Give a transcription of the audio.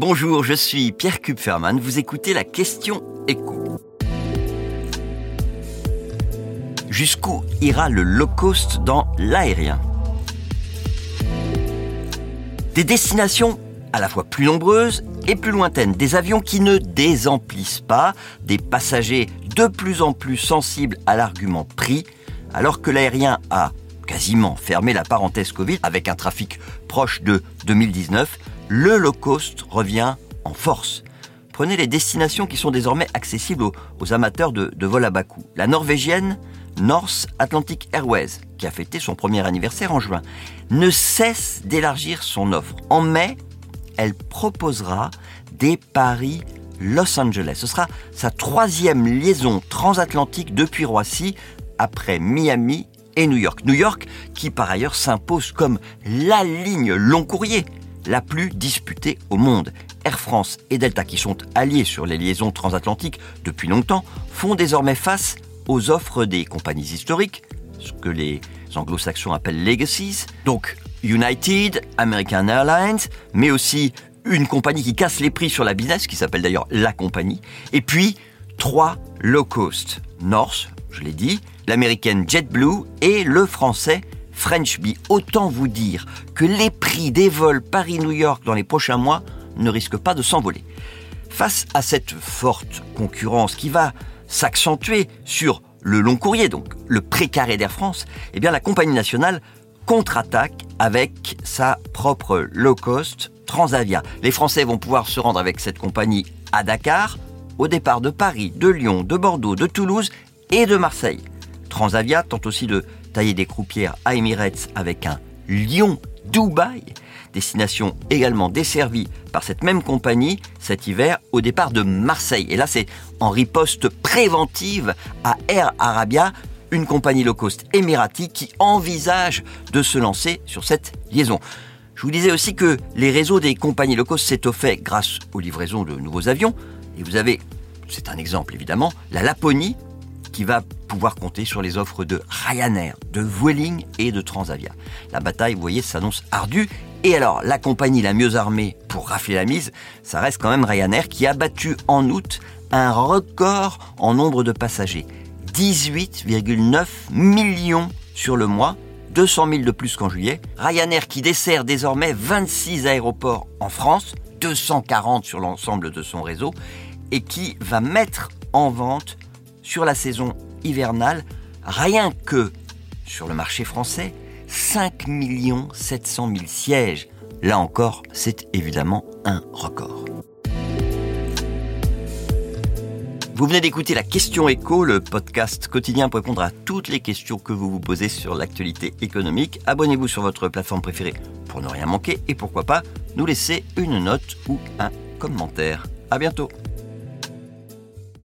Bonjour, je suis Pierre Kupferman. Vous écoutez la question écho. Jusqu'où ira le low cost dans l'aérien? Des destinations à la fois plus nombreuses et plus lointaines, des avions qui ne désemplissent pas, des passagers de plus en plus sensibles à l'argument prix, alors que l'aérien a quasiment fermé la parenthèse Covid avec un trafic proche de 2019, le low cost revient en force. Prenez les destinations qui sont désormais accessibles aux, amateurs de, de vol à bas coût. La norvégienne North Atlantic Airways, qui a fêté son premier anniversaire en juin, ne cesse d'élargir son offre. En mai, elle proposera des paris Los Angeles. Ce sera sa troisième liaison transatlantique depuis Roissy, après Miami et New York. New York qui par ailleurs s'impose comme la ligne long courrier la plus disputée au monde. Air France et Delta, qui sont alliés sur les liaisons transatlantiques depuis longtemps, font désormais face aux offres des compagnies historiques, ce que les anglo-saxons appellent legacies, donc United, American Airlines, mais aussi une compagnie qui casse les prix sur la business, qui s'appelle d'ailleurs La Compagnie, et puis trois low cost, North, je l'ai dit, l'américaine JetBlue et le français French. Autant vous dire que les prix des vols Paris-New York dans les prochains mois ne risquent pas de s'envoler. Face à cette forte concurrence qui va s'accentuer sur le long courrier, donc le précaré d'Air France, eh bien la compagnie nationale contre-attaque avec sa propre low cost Transavia. Les Français vont pouvoir se rendre avec cette compagnie à Dakar, au départ de Paris, de Lyon, de Bordeaux, de Toulouse et de Marseille. Transavia tente aussi de tailler des croupières à Emirates avec un Lyon-Dubaï destination également desservie par cette même compagnie cet hiver au départ de Marseille. Et là, c'est en riposte préventive à Air Arabia, une compagnie low cost émiratique qui envisage de se lancer sur cette liaison. Je vous disais aussi que les réseaux des compagnies low cost s'étoffaient grâce aux livraisons de nouveaux avions. Et vous avez, c'est un exemple évidemment, la Laponie qui va pouvoir compter sur les offres de Ryanair, de Vueling et de Transavia. La bataille, vous voyez, s'annonce ardue. Et alors, la compagnie la mieux armée pour rafler la mise, ça reste quand même Ryanair qui a battu en août un record en nombre de passagers. 18,9 millions sur le mois, 200 000 de plus qu'en juillet. Ryanair qui dessert désormais 26 aéroports en France, 240 sur l'ensemble de son réseau, et qui va mettre en vente sur la saison hivernale, rien que sur le marché français, 5 700 000 sièges. Là encore, c'est évidemment un record. Vous venez d'écouter la question écho, le podcast quotidien pour répondre à toutes les questions que vous vous posez sur l'actualité économique. Abonnez-vous sur votre plateforme préférée pour ne rien manquer et pourquoi pas nous laisser une note ou un commentaire. À bientôt.